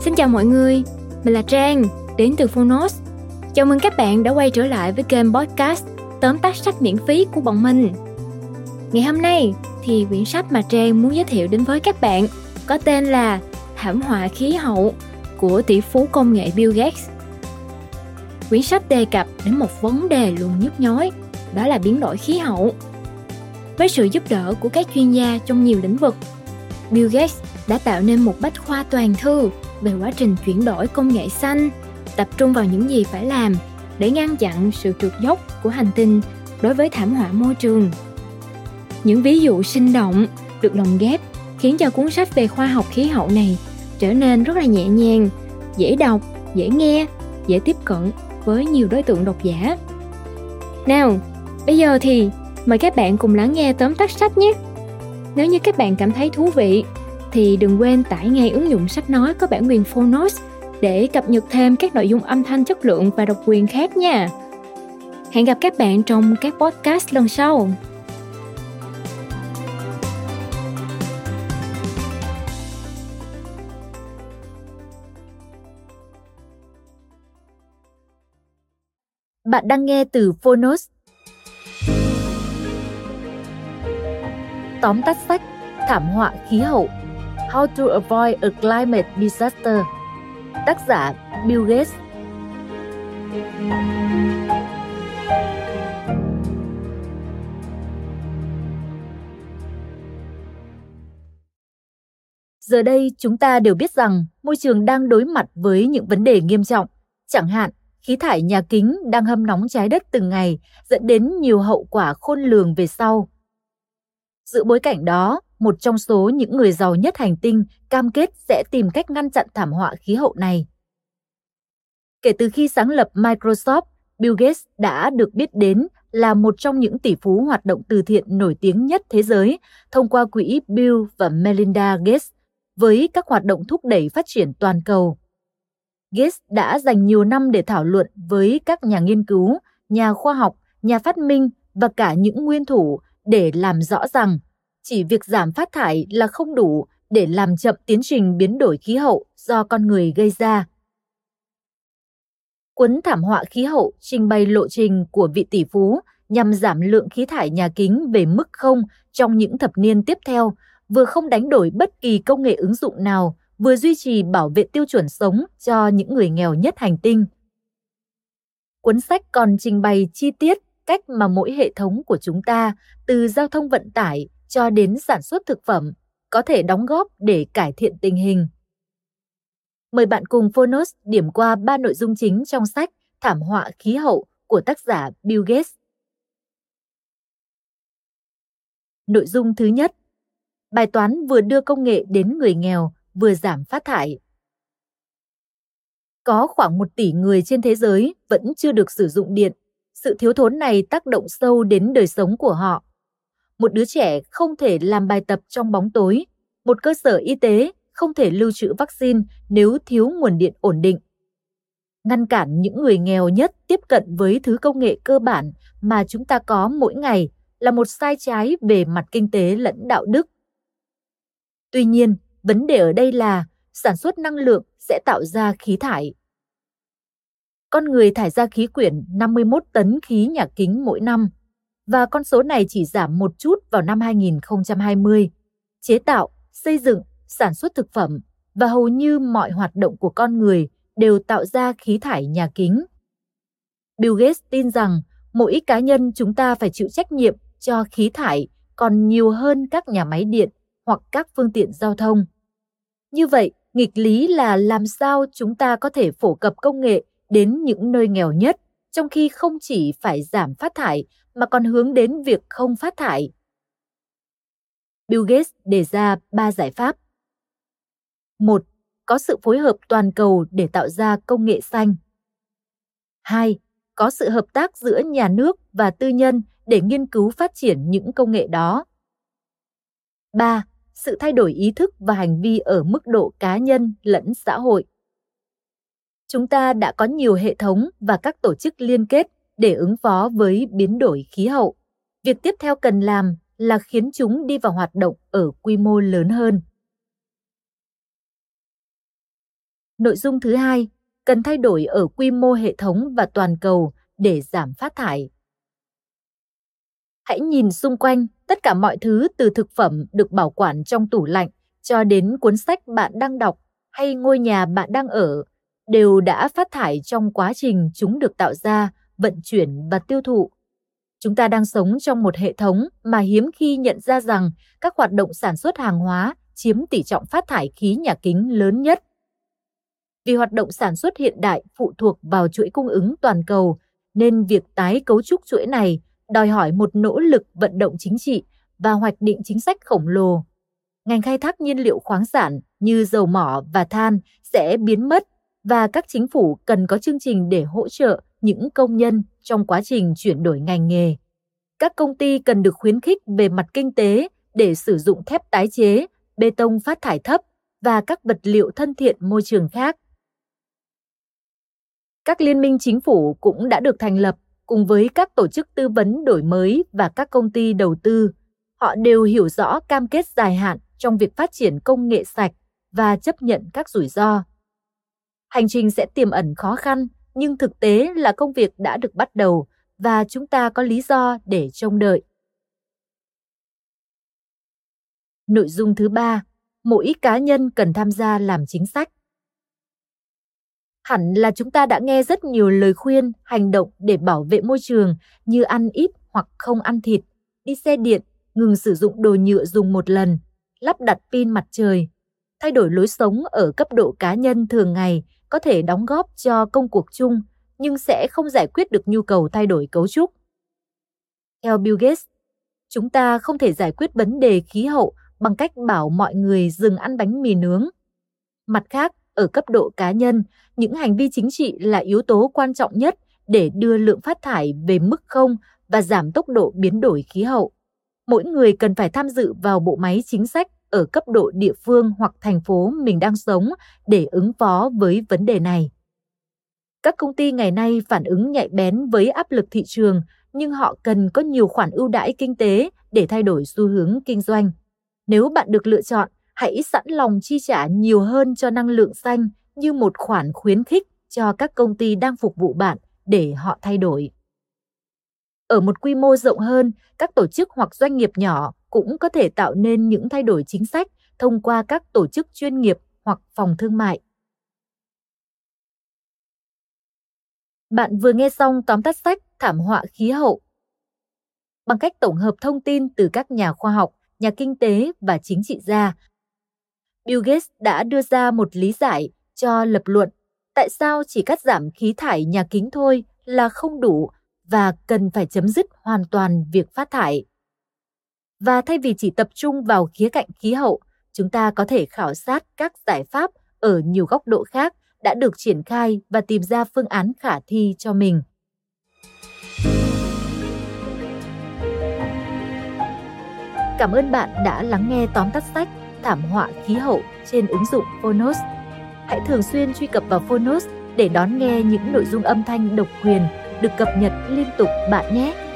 Xin chào mọi người, mình là Trang, đến từ Phonos. Chào mừng các bạn đã quay trở lại với kênh podcast tóm tắt sách miễn phí của bọn mình. Ngày hôm nay thì quyển sách mà Trang muốn giới thiệu đến với các bạn có tên là Thảm họa khí hậu của tỷ phú công nghệ Bill Gates. Quyển sách đề cập đến một vấn đề luôn nhức nhối, đó là biến đổi khí hậu. Với sự giúp đỡ của các chuyên gia trong nhiều lĩnh vực, Bill Gates đã tạo nên một bách khoa toàn thư về quá trình chuyển đổi công nghệ xanh, tập trung vào những gì phải làm để ngăn chặn sự trượt dốc của hành tinh đối với thảm họa môi trường. Những ví dụ sinh động được lồng ghép khiến cho cuốn sách về khoa học khí hậu này trở nên rất là nhẹ nhàng, dễ đọc, dễ nghe, dễ tiếp cận với nhiều đối tượng độc giả. Nào, bây giờ thì mời các bạn cùng lắng nghe tóm tắt sách nhé. Nếu như các bạn cảm thấy thú vị thì đừng quên tải ngay ứng dụng sách nói có bản quyền Phonos để cập nhật thêm các nội dung âm thanh chất lượng và độc quyền khác nha. Hẹn gặp các bạn trong các podcast lần sau. Bạn đang nghe từ Phonos. Tóm tắt sách, Thảm họa khí hậu How to Avoid a Climate Disaster. Tác giả Bill Gates. Giờ đây chúng ta đều biết rằng môi trường đang đối mặt với những vấn đề nghiêm trọng, chẳng hạn khí thải nhà kính đang hâm nóng trái đất từng ngày dẫn đến nhiều hậu quả khôn lường về sau. Giữa bối cảnh đó, một trong số những người giàu nhất hành tinh cam kết sẽ tìm cách ngăn chặn thảm họa khí hậu này. Kể từ khi sáng lập Microsoft, Bill Gates đã được biết đến là một trong những tỷ phú hoạt động từ thiện nổi tiếng nhất thế giới thông qua quỹ Bill và Melinda Gates với các hoạt động thúc đẩy phát triển toàn cầu. Gates đã dành nhiều năm để thảo luận với các nhà nghiên cứu, nhà khoa học, nhà phát minh và cả những nguyên thủ để làm rõ rằng chỉ việc giảm phát thải là không đủ để làm chậm tiến trình biến đổi khí hậu do con người gây ra. Cuốn thảm họa khí hậu trình bày lộ trình của vị tỷ phú nhằm giảm lượng khí thải nhà kính về mức không trong những thập niên tiếp theo, vừa không đánh đổi bất kỳ công nghệ ứng dụng nào, vừa duy trì bảo vệ tiêu chuẩn sống cho những người nghèo nhất hành tinh. Cuốn sách còn trình bày chi tiết cách mà mỗi hệ thống của chúng ta, từ giao thông vận tải cho đến sản xuất thực phẩm, có thể đóng góp để cải thiện tình hình. Mời bạn cùng Phonos điểm qua ba nội dung chính trong sách Thảm họa khí hậu của tác giả Bill Gates. Nội dung thứ nhất, bài toán vừa đưa công nghệ đến người nghèo, vừa giảm phát thải. Có khoảng một tỷ người trên thế giới vẫn chưa được sử dụng điện. Sự thiếu thốn này tác động sâu đến đời sống của họ. Một đứa trẻ không thể làm bài tập trong bóng tối. Một cơ sở y tế không thể lưu trữ vaccine nếu thiếu nguồn điện ổn định. Ngăn cản những người nghèo nhất tiếp cận với thứ công nghệ cơ bản mà chúng ta có mỗi ngày là một sai trái về mặt kinh tế lẫn đạo đức. Tuy nhiên, vấn đề ở đây là sản xuất năng lượng sẽ tạo ra khí thải. Con người thải ra khí quyển 51 tấn khí nhà kính mỗi năm, và con số này chỉ giảm một chút vào năm 2020. Chế tạo, xây dựng sản xuất thực phẩm và hầu như mọi hoạt động của con người đều tạo ra khí thải nhà kính. Bill Gates tin rằng mỗi cá nhân chúng ta phải chịu trách nhiệm cho khí thải còn nhiều hơn các nhà máy điện hoặc các phương tiện giao thông. Như vậy, nghịch lý là làm sao chúng ta có thể phổ cập công nghệ đến những nơi nghèo nhất, trong khi không chỉ phải giảm phát thải mà còn hướng đến việc không phát thải. Bill Gates đề ra 3 giải pháp một Có sự phối hợp toàn cầu để tạo ra công nghệ xanh. 2. Có sự hợp tác giữa nhà nước và tư nhân để nghiên cứu phát triển những công nghệ đó. 3. Sự thay đổi ý thức và hành vi ở mức độ cá nhân lẫn xã hội. Chúng ta đã có nhiều hệ thống và các tổ chức liên kết để ứng phó với biến đổi khí hậu. Việc tiếp theo cần làm là khiến chúng đi vào hoạt động ở quy mô lớn hơn. Nội dung thứ hai, cần thay đổi ở quy mô hệ thống và toàn cầu để giảm phát thải. Hãy nhìn xung quanh, tất cả mọi thứ từ thực phẩm được bảo quản trong tủ lạnh cho đến cuốn sách bạn đang đọc hay ngôi nhà bạn đang ở đều đã phát thải trong quá trình chúng được tạo ra, vận chuyển và tiêu thụ. Chúng ta đang sống trong một hệ thống mà hiếm khi nhận ra rằng các hoạt động sản xuất hàng hóa chiếm tỷ trọng phát thải khí nhà kính lớn nhất. Vì hoạt động sản xuất hiện đại phụ thuộc vào chuỗi cung ứng toàn cầu, nên việc tái cấu trúc chuỗi này đòi hỏi một nỗ lực vận động chính trị và hoạch định chính sách khổng lồ. Ngành khai thác nhiên liệu khoáng sản như dầu mỏ và than sẽ biến mất và các chính phủ cần có chương trình để hỗ trợ những công nhân trong quá trình chuyển đổi ngành nghề. Các công ty cần được khuyến khích về mặt kinh tế để sử dụng thép tái chế, bê tông phát thải thấp và các vật liệu thân thiện môi trường khác. Các liên minh chính phủ cũng đã được thành lập cùng với các tổ chức tư vấn đổi mới và các công ty đầu tư. Họ đều hiểu rõ cam kết dài hạn trong việc phát triển công nghệ sạch và chấp nhận các rủi ro. Hành trình sẽ tiềm ẩn khó khăn, nhưng thực tế là công việc đã được bắt đầu và chúng ta có lý do để trông đợi. Nội dung thứ ba, mỗi cá nhân cần tham gia làm chính sách. Hẳn là chúng ta đã nghe rất nhiều lời khuyên, hành động để bảo vệ môi trường như ăn ít hoặc không ăn thịt, đi xe điện, ngừng sử dụng đồ nhựa dùng một lần, lắp đặt pin mặt trời. Thay đổi lối sống ở cấp độ cá nhân thường ngày có thể đóng góp cho công cuộc chung nhưng sẽ không giải quyết được nhu cầu thay đổi cấu trúc. Theo Bill Gates, chúng ta không thể giải quyết vấn đề khí hậu bằng cách bảo mọi người dừng ăn bánh mì nướng. Mặt khác, ở cấp độ cá nhân, những hành vi chính trị là yếu tố quan trọng nhất để đưa lượng phát thải về mức không và giảm tốc độ biến đổi khí hậu. Mỗi người cần phải tham dự vào bộ máy chính sách ở cấp độ địa phương hoặc thành phố mình đang sống để ứng phó với vấn đề này. Các công ty ngày nay phản ứng nhạy bén với áp lực thị trường, nhưng họ cần có nhiều khoản ưu đãi kinh tế để thay đổi xu hướng kinh doanh. Nếu bạn được lựa chọn, hãy sẵn lòng chi trả nhiều hơn cho năng lượng xanh như một khoản khuyến khích cho các công ty đang phục vụ bạn để họ thay đổi. Ở một quy mô rộng hơn, các tổ chức hoặc doanh nghiệp nhỏ cũng có thể tạo nên những thay đổi chính sách thông qua các tổ chức chuyên nghiệp hoặc phòng thương mại. Bạn vừa nghe xong tóm tắt sách Thảm họa khí hậu. Bằng cách tổng hợp thông tin từ các nhà khoa học, nhà kinh tế và chính trị gia, Bill Gates đã đưa ra một lý giải cho lập luận tại sao chỉ cắt giảm khí thải nhà kính thôi là không đủ và cần phải chấm dứt hoàn toàn việc phát thải. Và thay vì chỉ tập trung vào khía cạnh khí hậu, chúng ta có thể khảo sát các giải pháp ở nhiều góc độ khác đã được triển khai và tìm ra phương án khả thi cho mình. Cảm ơn bạn đã lắng nghe tóm tắt sách Thảm họa khí hậu trên ứng dụng Phonos. Hãy thường xuyên truy cập vào Phonos để đón nghe những nội dung âm thanh độc quyền được cập nhật liên tục bạn nhé.